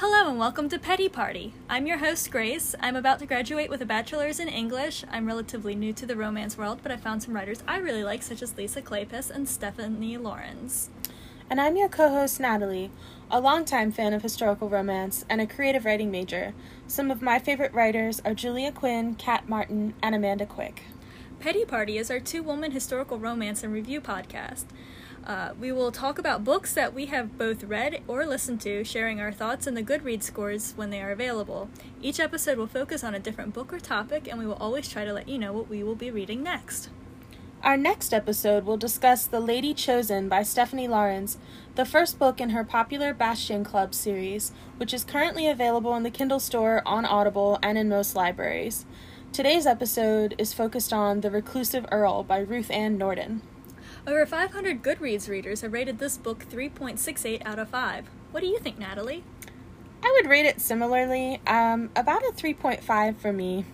Hello and welcome to Petty Party. I'm your host, Grace. I'm about to graduate with a bachelor's in English. I'm relatively new to the romance world, but I found some writers I really like, such as Lisa Kleypas and Stephanie Laurens. And I'm your co host, Natalie, a longtime fan of historical romance and a creative writing major. Some of my favorite writers are Julia Quinn, Kat Martin, and Amanda Quick. Petty Party is our two woman historical romance and review podcast. Uh, we will talk about books that we have both read or listened to, sharing our thoughts and the Goodreads scores when they are available. Each episode will focus on a different book or topic, and we will always try to let you know what we will be reading next. Our next episode will discuss The Lady Chosen by Stephanie Laurens, the first book in her popular Bastion Club series, which is currently available in the Kindle store, on Audible, and in most libraries. Today's episode is focused on The Reclusive Earl by Ruth Ann Nordin. Over 500 Goodreads readers have rated this book 3.68 out of 5. What do you think, Natalie? I would rate it similarly, um, about a 3.5 for me.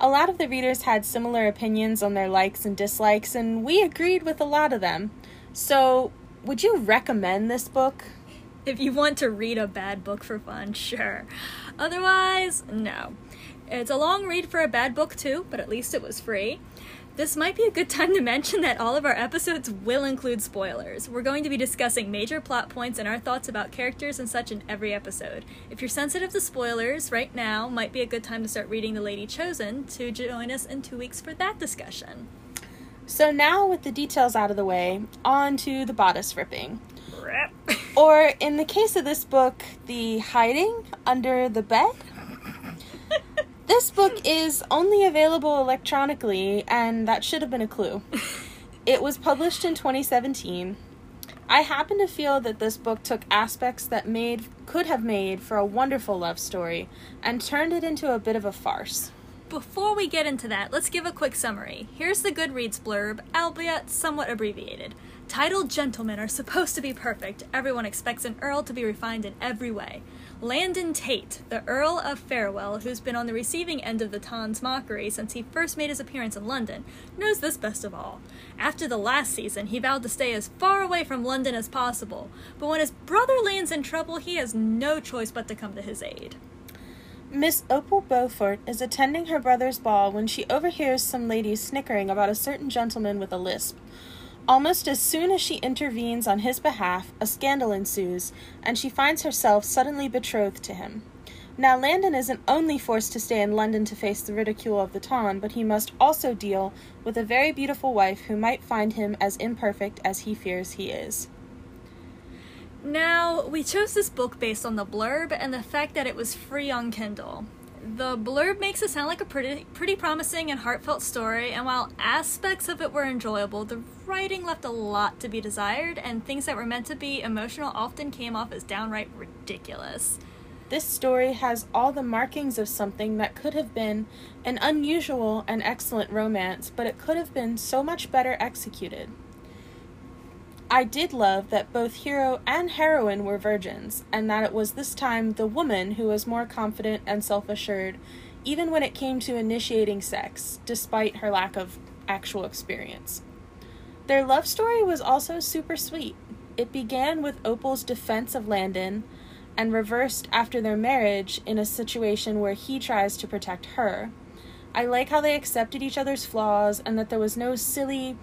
a lot of the readers had similar opinions on their likes and dislikes, and we agreed with a lot of them. So, would you recommend this book? If you want to read a bad book for fun, sure. Otherwise, no. It's a long read for a bad book, too, but at least it was free. This might be a good time to mention that all of our episodes will include spoilers. We're going to be discussing major plot points and our thoughts about characters and such in every episode. If you're sensitive to spoilers, right now might be a good time to start reading The Lady Chosen to join us in two weeks for that discussion. So, now with the details out of the way, on to the bodice ripping. Rip. Or, in the case of this book, the hiding under the bed. This book is only available electronically, and that should have been a clue. It was published in 2017. I happen to feel that this book took aspects that made could have made for a wonderful love story and turned it into a bit of a farce. Before we get into that, let's give a quick summary. Here's the Goodreads blurb, albeit somewhat abbreviated. Titled gentlemen are supposed to be perfect. Everyone expects an earl to be refined in every way. Landon Tate, the Earl of Farewell, who's been on the receiving end of the Ton's mockery since he first made his appearance in London, knows this best of all. After the last season, he vowed to stay as far away from London as possible, but when his brother lands in trouble, he has no choice but to come to his aid. Miss Opal Beaufort is attending her brother's ball when she overhears some ladies snickering about a certain gentleman with a lisp. Almost as soon as she intervenes on his behalf, a scandal ensues, and she finds herself suddenly betrothed to him. Now, Landon isn't only forced to stay in London to face the ridicule of the Ton, but he must also deal with a very beautiful wife who might find him as imperfect as he fears he is. Now, we chose this book based on the blurb and the fact that it was free on Kindle. The blurb makes it sound like a pretty, pretty promising and heartfelt story, and while aspects of it were enjoyable, the writing left a lot to be desired, and things that were meant to be emotional often came off as downright ridiculous. This story has all the markings of something that could have been an unusual and excellent romance, but it could have been so much better executed. I did love that both hero and heroine were virgins, and that it was this time the woman who was more confident and self assured, even when it came to initiating sex, despite her lack of actual experience. Their love story was also super sweet. It began with Opal's defense of Landon and reversed after their marriage in a situation where he tries to protect her. I like how they accepted each other's flaws and that there was no silly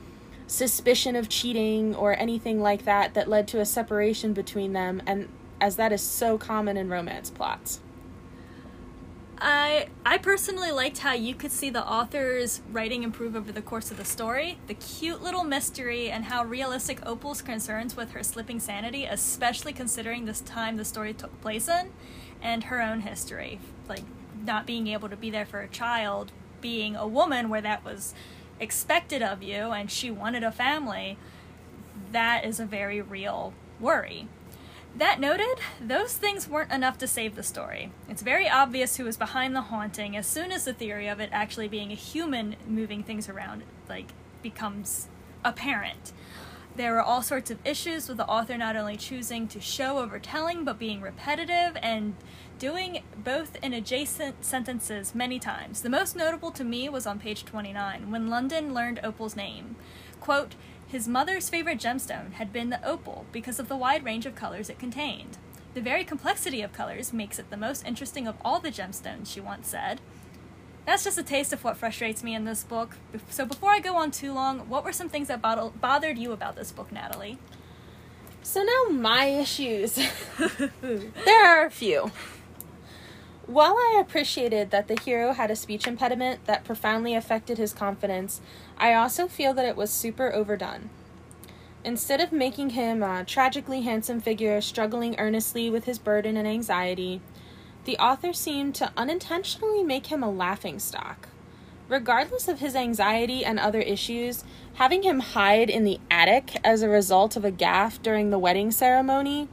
suspicion of cheating or anything like that that led to a separation between them and as that is so common in romance plots. I I personally liked how you could see the author's writing improve over the course of the story, the cute little mystery, and how realistic Opal's concerns with her slipping sanity, especially considering this time the story took place in, and her own history, like not being able to be there for a child, being a woman where that was expected of you, and she wanted a family. That is a very real worry. That noted, those things weren't enough to save the story. It's very obvious who was behind the haunting as soon as the theory of it actually being a human moving things around like becomes apparent. There were all sorts of issues with the author not only choosing to show over telling but being repetitive and doing both in adjacent sentences many times. The most notable to me was on page 29 when Landon learned Opal's name. Quote, his mother's favorite gemstone had been the opal because of the wide range of colors it contained. The very complexity of colors makes it the most interesting of all the gemstones, she once said. That's just a taste of what frustrates me in this book. So before I go on too long, what were some things that bothered you about this book, Natalie? So now my issues. there are a few. While I appreciated that the hero had a speech impediment that profoundly affected his confidence, I also feel that it was super overdone. Instead of making him a tragically handsome figure struggling earnestly with his burden and anxiety, the author seemed to unintentionally make him a laughing stock. Regardless of his anxiety and other issues, having him hide in the attic as a result of a gaffe during the wedding ceremony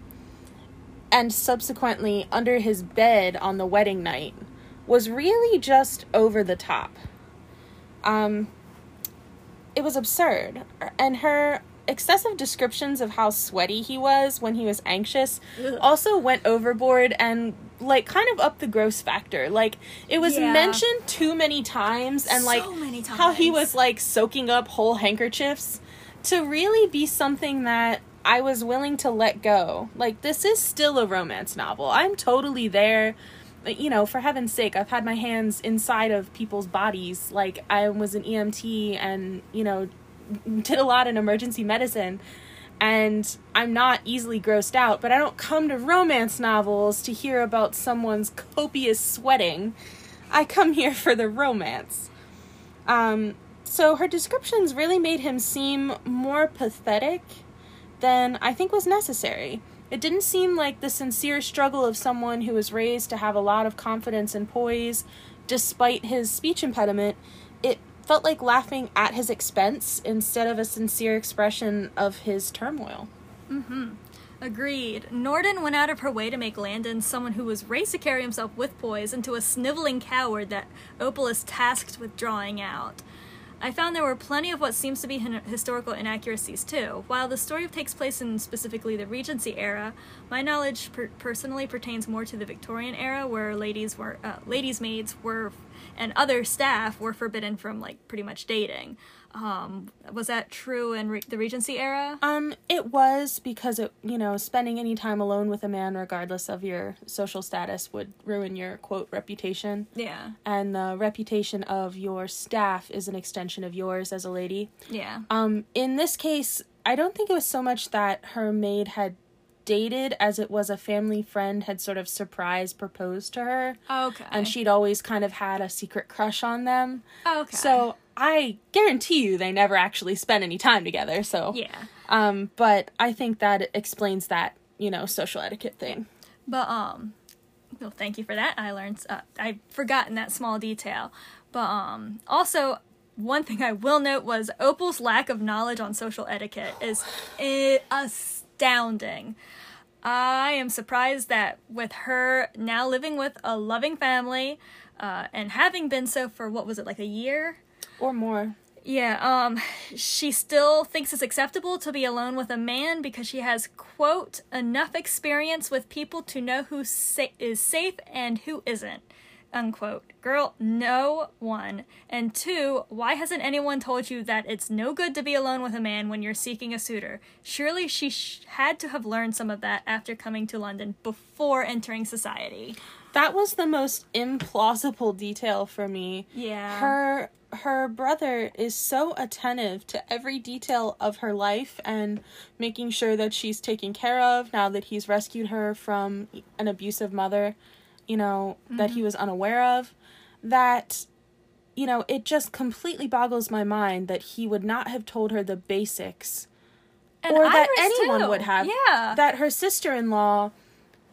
and subsequently under his bed on the wedding night was really just over the top. Um, it was absurd. And her excessive descriptions of how sweaty he was when he was anxious also went overboard and like kind of up the gross factor. Like it was Yeah. mentioned too many times and like So many how he was like soaking up whole handkerchiefs to really be something that I was willing to let go. Like this is still a romance novel. I'm totally there. You know, for heaven's sake, I've had my hands inside of people's bodies. Like I was an EMT and, you know, did a lot in emergency medicine and I'm not easily grossed out, but I don't come to romance novels to hear about someone's copious sweating. I come here for the romance. Um, so her descriptions really made him seem more pathetic than I think was necessary. It didn't seem like the sincere struggle of someone who was raised to have a lot of confidence and poise despite his speech impediment. Felt like laughing at his expense instead of a sincere expression of his turmoil. Agreed. Nordin went out of her way to make Landon someone who was raised to carry himself with poise into a sniveling coward that Opal is tasked with drawing out. I found there were plenty of what seems to be historical inaccuracies too. While the story takes place in specifically the Regency era, my knowledge per- personally pertains more to the Victorian era, where ladies were uh, ladies' maids were and other staff were forbidden from like pretty much dating. Um, was that true in re- the Regency era? Um, it was because it, you know, spending any time alone with a man, regardless of your social status, would ruin your quote reputation. Yeah, And the reputation of your staff is an extension of yours as a lady. yeah. Um, in this case, I don't think it was so much that her maid had dated as it was a family friend had sort of surprise proposed to her. Okay. And she'd always kind of had a secret crush on them. Okay. So I guarantee you they never actually spent any time together. So yeah, um, but I think that explains that you know social etiquette thing. but um, well, thank you for that. I learned. Uh, I've forgotten that small detail, but um, also one thing I will note was Opal's lack of knowledge on social etiquette is i- astounding. I am surprised that with her now living with a loving family, uh, and having been so for what was it like a year? Or more. Yeah, um, she still thinks it's acceptable to be alone with a man because she has, quote, enough experience with people to know who sa- is safe and who isn't, unquote. Girl, no one. And two, why hasn't anyone told you that it's no good to be alone with a man when you're seeking a suitor? Surely she sh- had to have learned some of that after coming to London before entering society. That was the most implausible detail for me. Yeah. Her her brother is so attentive to every detail of her life and making sure that she's taken care of now that he's rescued her from an abusive mother, you know, that he mm-hmm. was unaware of. That you know, it just completely boggles my mind that he would not have told her the basics And or that anyone too. would have. Yeah. That her sister in law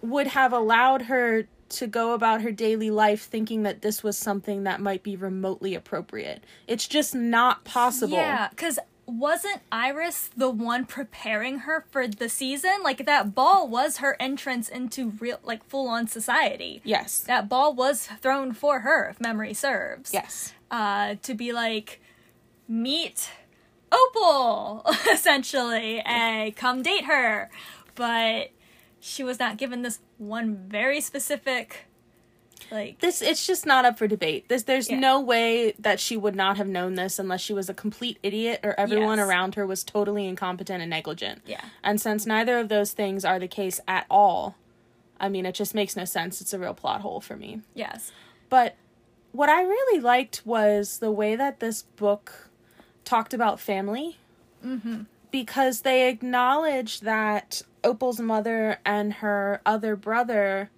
would have allowed her to go about her daily life thinking that this was something that might be remotely appropriate. It's just not possible. Yeah, because wasn't Iris the one preparing her for the season? Like that ball was her entrance into real, like full on society. Yes. That ball was thrown for her, if memory serves. Yes. Uh, to be like, meet Opal, essentially, and come date her. But she was not given this one very specific, like, This it's just not up for debate. This there's Yeah. no way that she would not have known this unless she was a complete idiot or everyone Yes. around her was totally incompetent and negligent. Yeah. And since neither of those things are the case at all, I mean, it just makes no sense. It's a real plot hole for me. Yes. But what I really liked was the way that this book talked about family. Mm-hmm. Because they acknowledged that Opal's mother and her other brother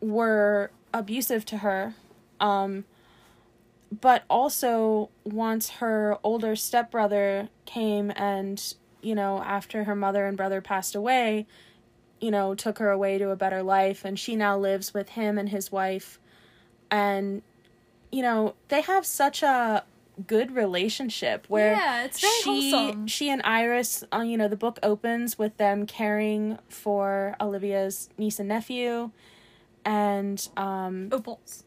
were abusive to her. Um, but also, once her older stepbrother came and, you know, after her mother and brother passed away, you know, took her away to a better life, and she now lives with him and his wife. And, you know, they have such a good relationship where Yeah, it's very she wholesome. she and Iris, uh, you know, the book opens with them caring for Olivia's niece and nephew, and um, Opals.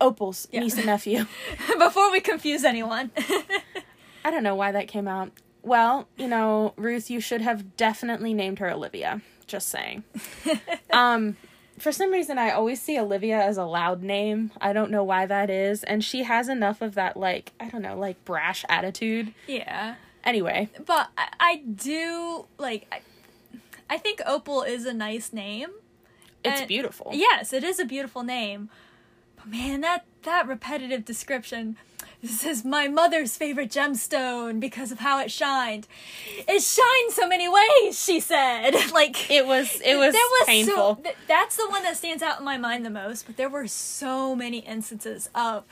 Opal's Yeah. niece and nephew. Before we confuse anyone. I don't know why that came out. Well, you know, Ruth, you should have definitely named her Olivia. Just saying. um, for some reason, I always see Olivia as a loud name. I don't know why that is, and she has enough of that, like I don't know, like brash attitude. yeah. Anyway, But I, I do like I, I think Opal is a nice name. It's And- beautiful. Yes, it is a beautiful name. But man, that that repetitive description. This is my mother's favorite gemstone because of how it shined. It shines so many ways, she said. like It was it was, painful. So, th- that's the one that stands out in my mind the most. But there were so many instances of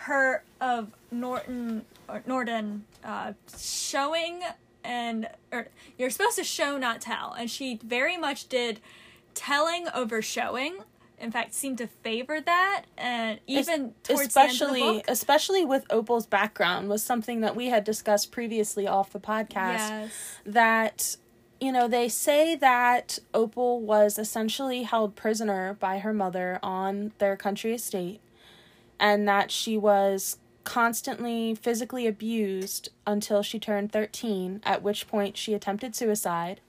her of Norton or Norton uh, showing and or you're supposed to show not tell, and she very much did telling over showing. In fact, seemed to favor that, and even towards especially the end of the book. especially with Opal's background was something that we had discussed previously off the podcast. Yes. that you know they say that opal was essentially held prisoner by her mother on their country estate and that she was constantly physically abused until she turned 13 at which point she attempted suicide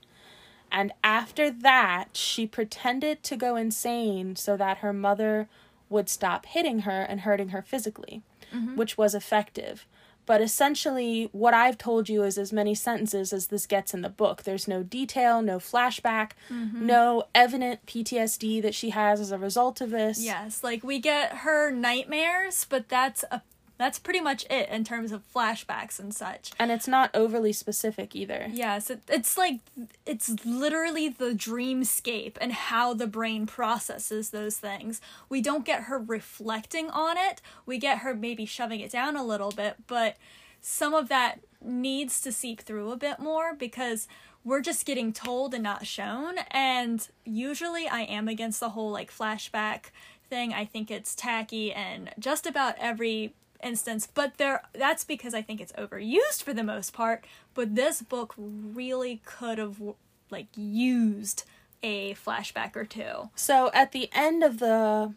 and after that she pretended to go insane so that her mother would stop hitting her and hurting her physically mm-hmm. which was effective but essentially, what I've told you is as many sentences as this gets in the book. There's no detail, no flashback, mm-hmm. no evident PTSD that she has as a result of this. Yes, like we get her nightmares, but that's a that's pretty much it in terms of flashbacks and such. And it's not overly specific either. Yes, it, it's like it's literally the dreamscape and how the brain processes those things. We don't get her reflecting on it. We get her maybe shoving it down a little bit, but some of that needs to seep through a bit more because we're just getting told and not shown. And usually I am against the whole like flashback thing. I think it's tacky and just about every instance but there that's because i think it's overused for the most part but this book really could have like used a flashback or two So at the end of the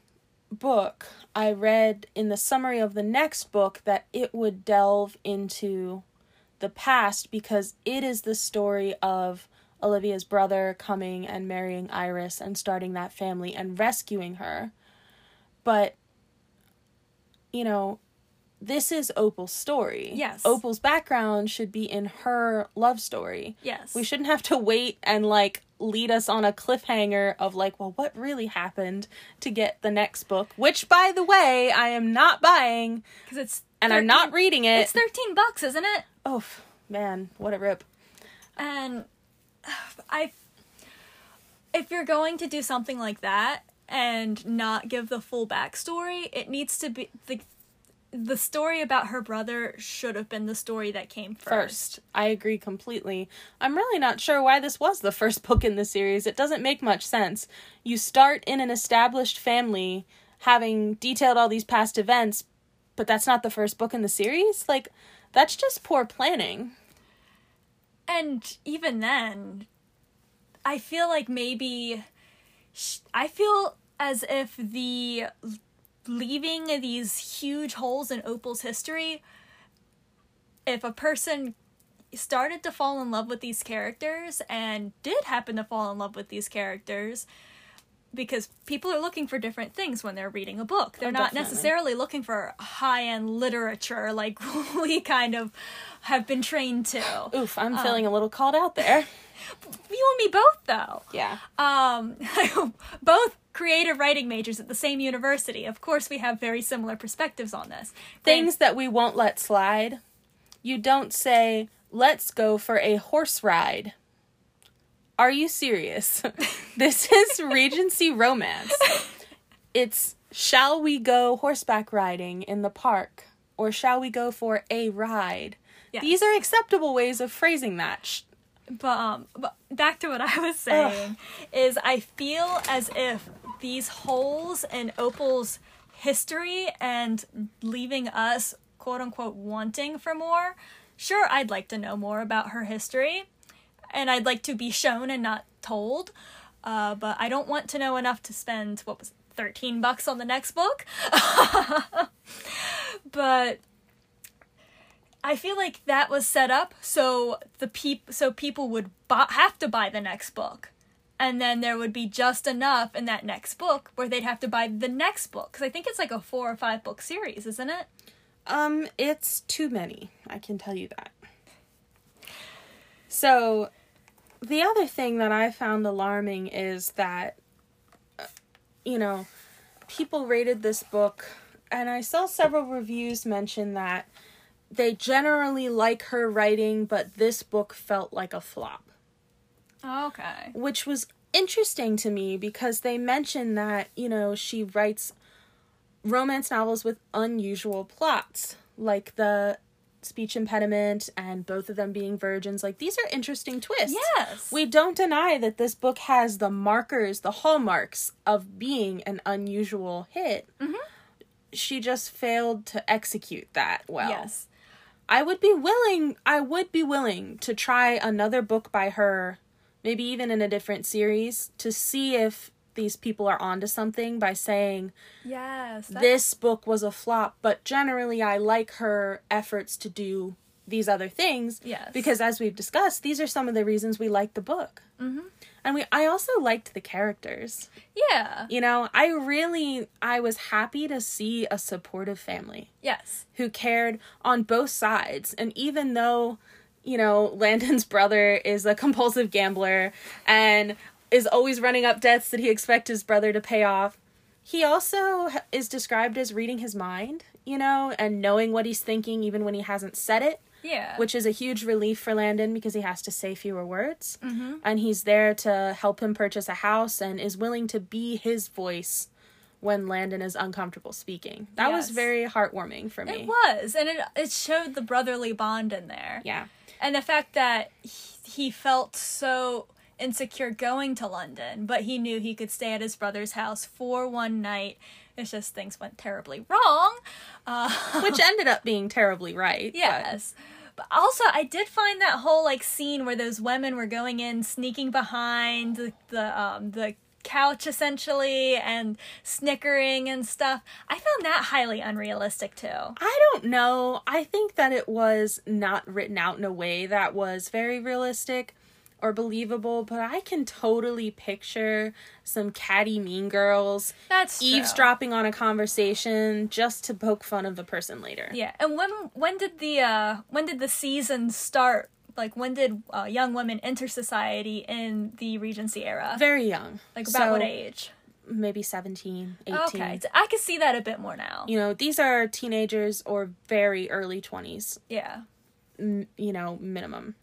book, I read in the summary of the next book that it would delve into the past because it is the story of Olivia's brother coming and marrying Iris and starting that family and rescuing her. But, you know, this is Opal's story. Yes. Opal's background should be in her love story. yes We shouldn't have to wait and like lead us on a cliffhanger of like, well, what really happened to get the next book, which by the way, I am not buying because it's and I'm not reading it. it's 13 bucks isn't it oh, man, what a rip. and i if you're going to do something like that and not give the full backstory it needs to be the the story about her brother should have been the story that came first. First, I agree completely. I'm really not sure why this was the first book in the series. It doesn't make much sense. You start in an established family having detailed all these past events, but that's not the first book in the series? Like, that's just poor planning. And even then, I feel like maybe sh- I feel as if the leaving these huge holes in Opal's history if a person started to fall in love with these characters and did happen to fall in love with these characters because people are looking for different things when they're reading a book. They're Oh, not definitely. necessarily looking for high-end literature like we kind of have been trained to. Oof, I'm feeling a little called out there. You and me both, though. Yeah. Um, both creative writing majors at the same university. Of course, we have very similar perspectives on this. Things that we won't let slide. You don't say, let's go for a horse ride. Are you serious? this is Regency romance. It's shall we go horseback riding in the park or shall we go for a ride? Yes. These are acceptable ways of phrasing that. Sh- But um, but back to what I was saying is I feel as if these holes in Opal's history and leaving us quote unquote wanting for more. Sure, I'd like to know more about her history, and I'd like to be shown and not told. Uh, but I don't want to know enough to spend what was it, thirteen bucks on the next book. but I feel like that was set up so the peop- so people would have to buy the next book. And then there would be just enough in that next book where they'd have to buy the next book cuz I think it's like a 4 or 5 book series, isn't it? Um, it's too many. I can tell you that. So, the other thing that I found alarming is that, uh, you know, people rated this book, and I saw several reviews mention that they generally like her writing, but this book felt like a flop Okay. which was interesting to me because they mentioned that, you know, she writes romance novels with unusual plots, like the speech impediment and both of them being virgins. Like, these are interesting twists. Yes. We don't deny that this book has the markers, the hallmarks of being an unusual hit. Mm-hmm. She just failed to execute that well. Yes. I would be willing I would be willing to try another book by her, maybe even in a different series, to see if these people are onto something by saying Yes. this book was a flop, but generally I like her efforts to do these other things. Yes. Because as we've discussed, these are some of the reasons we like the book. Mm-hmm. And we I also liked the characters. Yeah. You know, I really I was happy to see a supportive family Yes. who cared on both sides. And even though, you know, Landon's brother is a compulsive gambler and is always running up debts that he expects his brother to pay off, he also is described as reading his mind, you know, and knowing what he's thinking even when he hasn't said it. Yeah. Which is a huge relief for Landon because he has to say fewer words. Mm-hmm. And he's there to help him purchase a house and is willing to be his voice when Landon is uncomfortable speaking. That was very heartwarming for me. it was, and it it showed the brotherly bond in there. Yeah. And the fact that he, felt so insecure going to London, but he knew he could stay at his brother's house for one night. It's just things went terribly wrong. Uh, Which ended up being terribly right. but- yes. But also, I did find that whole like scene where those women were going in, sneaking behind the the, um, the couch essentially, and snickering and stuff. I found that highly unrealistic too. I don't know. I think that it was not written out in a way that was very realistic or believable, but I can totally picture some catty mean girls That's true. eavesdropping on a conversation just to poke fun of the person later. Yeah, and when when did the uh when did the season start? Like when did uh, young women enter society in the Regency era? Very young. Like about So, what age? Maybe 17, 18. Okay, I can see that a bit more now. You know, these are teenagers or very early 20s, Yeah, m- you know, minimum.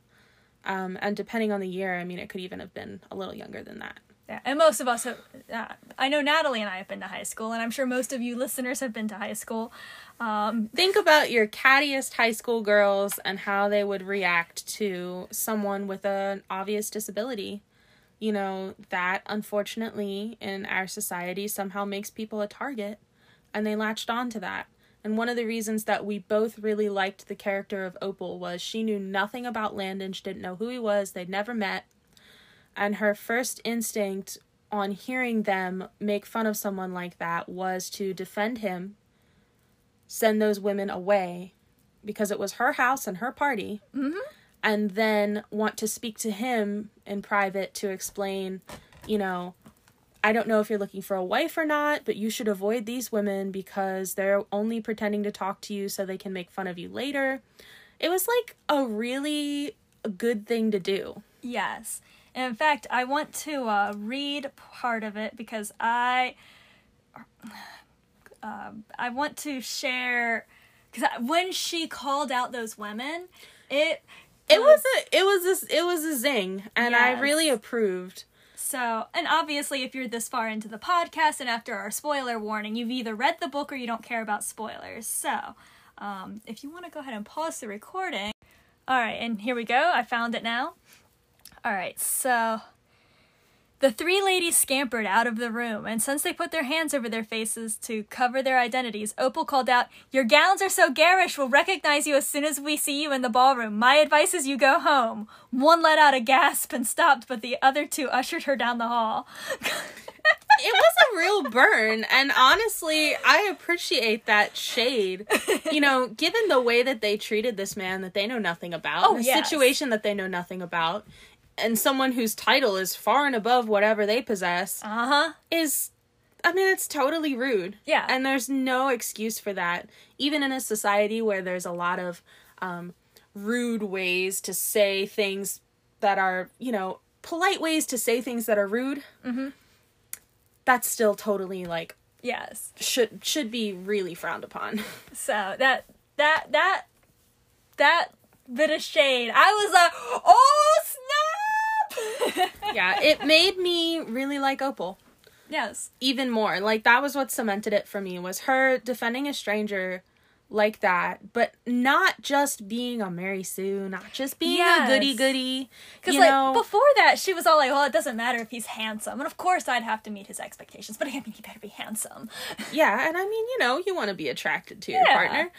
Um, and depending on the year, I mean, it could even have been a little younger than that. Yeah, and most of us have. Uh, I know Natalie and I have been to high school, and I'm sure most of you listeners have been to high school. Um, Think about your cattiest high school girls and how they would react to someone with an obvious disability. You know, that unfortunately in our society somehow makes people a target, and they latched on to that. And one of the reasons that we both really liked the character of Opal was she knew nothing about Landon, she didn't know who he was, they'd never met. And her first instinct on hearing them make fun of someone like that was to defend him send those women away because it was her house and her party, mm-hmm. and then want to speak to him in private to explain, you know, I don't know if you're looking for a wife or not, but you should avoid these women because they're only pretending to talk to you so they can make fun of you later. It was like a really good thing to do. yes, And in fact, I want to uh, read part of it because I, uh, I want to share because when she called out those women, it It was a it was a, it was a zing, and I really approved. So, and obviously, if you're this far into the podcast and after our spoiler warning, you've either read the book or you don't care about spoilers. So, um, if you want to go ahead and pause the recording. All right, and here we go. I found it now. All right, so the three ladies scampered out of the room, and since they put their hands over their faces to cover their identities, Opal called out, Your gowns are so garish, we'll recognize you as soon as we see you in the ballroom. My advice is you go home. One let out a gasp and stopped, but the other two ushered her down the hall. It was a real burn, and honestly, I appreciate that shade. You know, given the way that they treated this man that they know nothing about, Oh, a yes. situation that they know nothing about, and someone whose title is far and above whatever they possess, Uh huh. is I mean it's totally rude. Yeah. And there's no excuse for that. Even in a society where there's a lot of um rude ways to say things that are, you know, polite ways to say things that are rude. mm-hmm. That's still totally like Yes. should should be really frowned upon. So that that that that bit of shade, I was like, oh snap! yeah, it made me really like Opal. yes. even more. Like that was what cemented it for me was her defending a stranger like that, but not just being a Mary Sue, not just being Yes. a goody goody. Because like know, before that, she was all like, "Well, it doesn't matter if he's handsome," and of course, I'd have to meet his expectations. But I mean, he better be handsome. yeah, and I mean, you know, you want to be attracted to your Yeah. partner.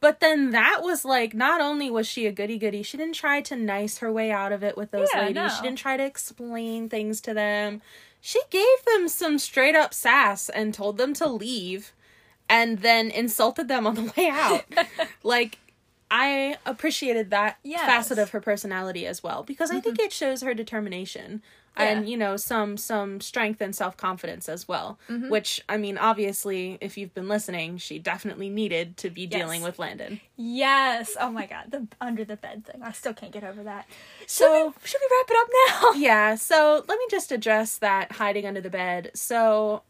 But then that was like, not only was she a goody goody, she didn't try to nice her way out of it with those Yeah, ladies. no. She didn't try to explain things to them. She gave them some straight up sass and told them to leave and then insulted them on the way out. like, I appreciated that Yes. facet of her personality as well because I think mm-hmm. it shows her determination Yeah. and you know some some strength and self-confidence as well mm-hmm. which i mean obviously if you've been listening she definitely needed to be dealing with landon yes. Oh my god, the under the bed thing. I still can't get over that. So- should we, should we wrap it up now? yeah so let me just address that hiding under the bed so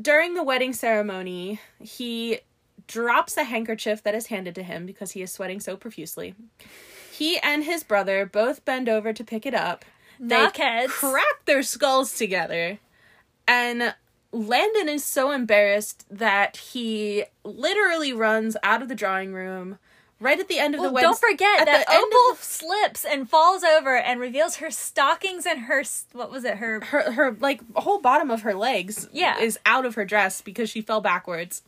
during the wedding ceremony he drops a handkerchief that is handed to him because he is sweating so profusely he and his brother both bend over to pick it up they Knockheads. crack their skulls together and landon is so embarrassed that he literally runs out of the drawing room right at the end of Well, the wedding don't forget at that the end of Opal slips and falls over and reveals her stockings and her s- what was it? Her her her like whole bottom of her legs Yeah. is out of her dress because she fell backwards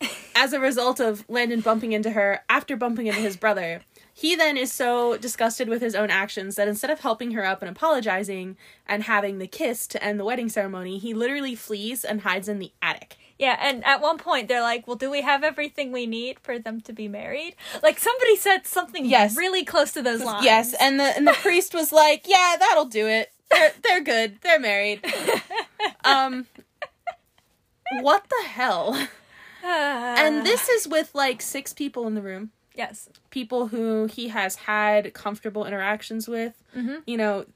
as a result of Landon bumping into her after bumping into his brother. He then is so disgusted with his own actions that instead of helping her up and apologizing and having the kiss to end the wedding ceremony, he literally flees and hides in the attic. Yeah, and at one point they're like, "Well, do we have everything we need for them to be married?" Like somebody said something Yes. really close to those lines. Yes, and the and the priest was like, "Yeah, that'll do it. They're they're good. They're married." Um what the hell? And this is with like six people in the room. Yes, People who he has had comfortable interactions with. Mhm. You know,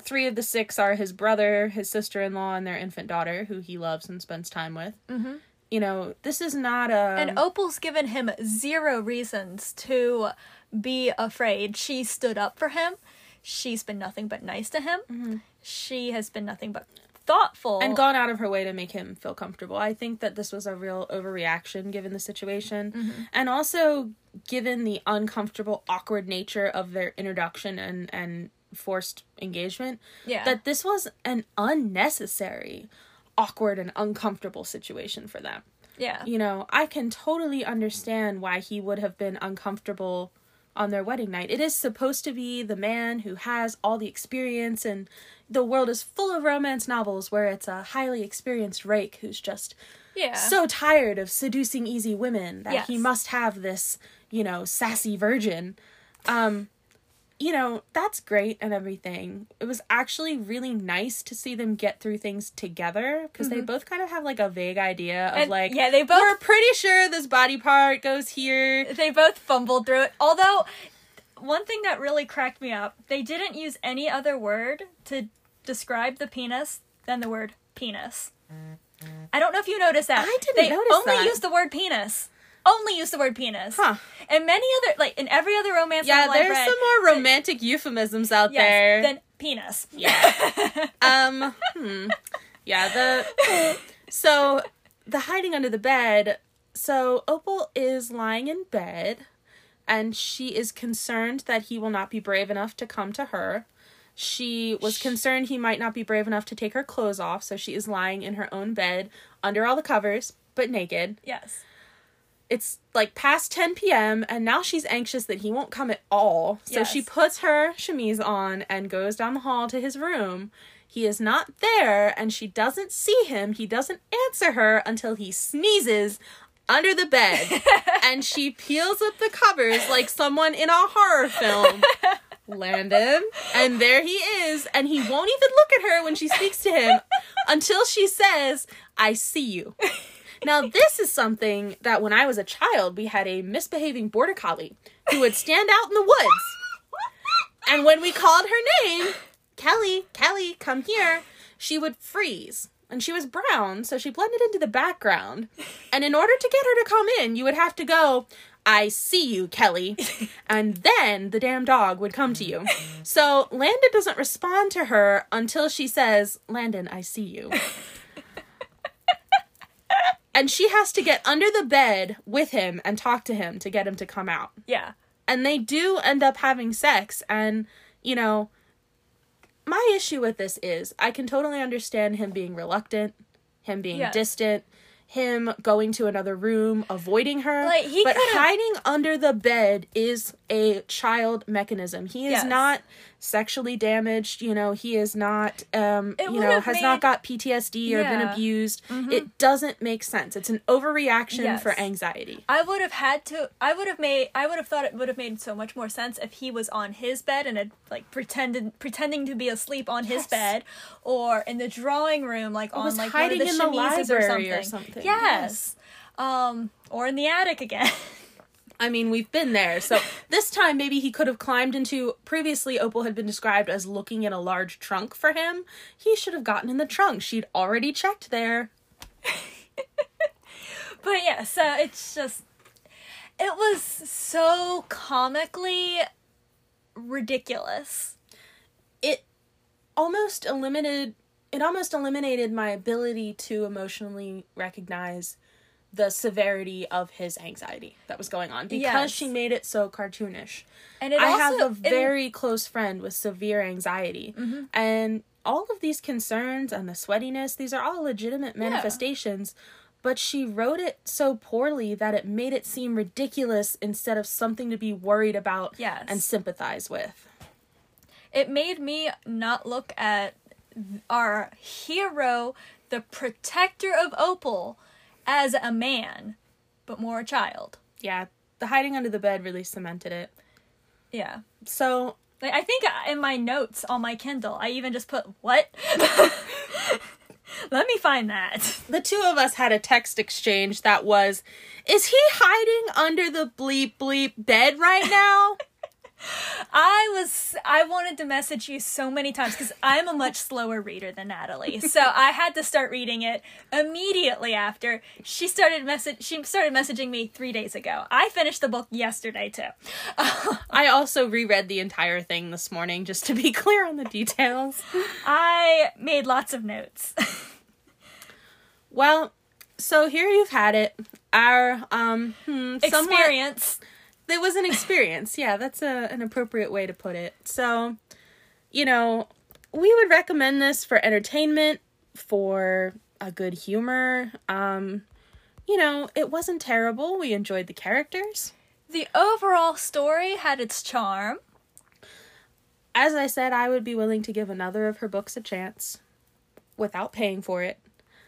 three of the six are his brother, his sister in law, and their infant daughter, who he loves and spends time with. Mhm. You know, this is not a. and Opal's given him zero reasons to be afraid. She stood up for him. She's been nothing but nice to him. She has been nothing but thoughtful and gone out of her way to make him feel comfortable. I think that this was a real overreaction given the situation. Mm-hmm. And also given the uncomfortable, awkward nature of their introduction and, and forced engagement, Yeah. that this was an unnecessary, awkward, and uncomfortable situation for them. yeah. You know, I can totally understand why he would have been uncomfortable on their wedding night. It is supposed to be the man who has all the experience, and the world is full of romance novels where it's a highly experienced rake who's just Yeah. so tired of seducing easy women that he must have this, you know, sassy virgin. Um, you know, that's great and everything. It was actually really nice to see them get through things together because they both kind of have like a vague idea of Mm-hmm. And, like, yeah, they both- we're pretty sure this body part goes here. they both fumbled through it. Although one thing that really cracked me up, they didn't use any other word to describe the penis than the word penis. I don't know if you noticed that. I didn't they notice only that. used the word penis. Only use the word penis. Huh. And many other, like in every other romance Yeah, novel I've there's read, some more romantic euphemisms out yes, there. than penis. Yeah. um. Hmm. Yeah. The so the hiding under the bed. So Opal is lying in bed, and she is concerned that he will not be brave enough to come to her. She was concerned he might not be brave enough to take her clothes off, so she is lying in her own bed under all the covers, but naked. yes. It's like past 10 p.m., and now she's anxious that he won't come at all. So Yes. she puts her chemise on and goes down the hall to his room. He is not there, and she doesn't see him. He doesn't answer her until he sneezes under the bed. and she peels up the covers like someone in a horror film. Landon. And there he is, and he won't even look at her when she speaks to him until she says, I see you. Now, this is something that when I was a child, we had a misbehaving border collie who would stand out in the woods. And when we called her name, Kelly, Kelly, come here, she would freeze. And she was brown, so she blended into the background. And in order to get her to come in, you would have to go, I see you, Kelly. And then the damn dog would come to you. So Landon doesn't respond to her until she says, Landon, I see you. and she has to get under the bed with him and talk to him to get him to come out. Yeah. And they do end up having sex. And, you know, my issue with this is I can totally understand him being reluctant, him being Yes. distant, him going to another room, avoiding her. Like, he but could've- hiding under the bed is a child mechanism. He is Yes. not sexually damaged, you know, he is not um It you know, has not got PTSD or been Yeah. Mm-hmm. abused. It doesn't make sense. It's an overreaction Yes. for anxiety. I would have had to. I would have made. I would have thought it would have made so much more sense if he was on his bed and had like pretended pretending to be asleep on his bed, or in the drawing room, like on was like hiding one of the in the chemises or library something. or something. Yes. Um, or in the attic again. I mean, we've been there. So this time, maybe he could have climbed into. Previously, Opal had been described as looking in a large trunk for him. He should have gotten in the trunk. She'd already checked there. but yeah, so it's just. It was so comically ridiculous. It almost eliminated. It almost eliminated my ability to emotionally recognize the severity of his anxiety that was going on because Yes. she made it so cartoonish. And it I also, have a very close friend with severe anxiety. Mm-hmm. And all of these concerns and the sweatiness, these are all legitimate manifestations. But she wrote it so poorly that it made it seem ridiculous instead of something to be worried about Yes. and sympathize with. it made me not look at our hero, the protector of Opal, as a man, but more a child. Yeah, the hiding under the bed really cemented it. Yeah. So, Like, I think in my notes on my Kindle, I even just put, what? Let me find that. the two of us had a text exchange that was Is he hiding under the bleep bleep bed right now? I was I wanted to message you so many times because I'm a much slower reader than Natalie. So I had to start reading it immediately after she started message she started messaging me three days ago. I finished the book yesterday too. I also reread the entire thing this morning just to be clear on the details. I made lots of notes. Well, so here you've had it. Our um hmm, somewhat- Experience. It was an experience. Yeah, that's a, an appropriate way to put it. So, you know, we would recommend this for entertainment, for a good humor. Um, you know, it wasn't terrible. We enjoyed the characters. The overall story had its charm. As I said, I would be willing to give another of her books a chance without paying for it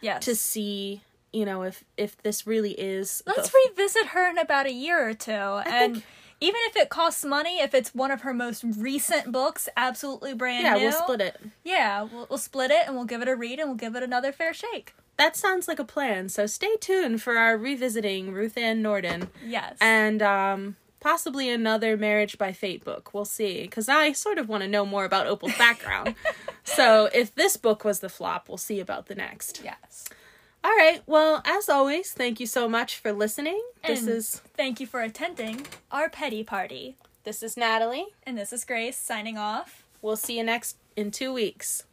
Yes. to see, you know, if if this really is Let's the- revisit her in about a year or two. and think- even if it costs money, if it's one of her most recent books, absolutely brand Yeah, new. Yeah, we'll split it. Yeah, we'll, we'll split it and we'll give it a read and we'll give it another fair shake. That sounds like a plan. So stay tuned for our revisiting Ruth Ann Nordin. Yes. And um possibly another Marriage by Fate book. We'll see. Because I sort of want to know more about Opal's background. so if this book was the flop, we'll see about the next. Yes. All right. Well, as always, thank you so much for listening. This is thank you for attending our petty party. this is Natalie. And this is Grace signing off. We'll see you next in two weeks.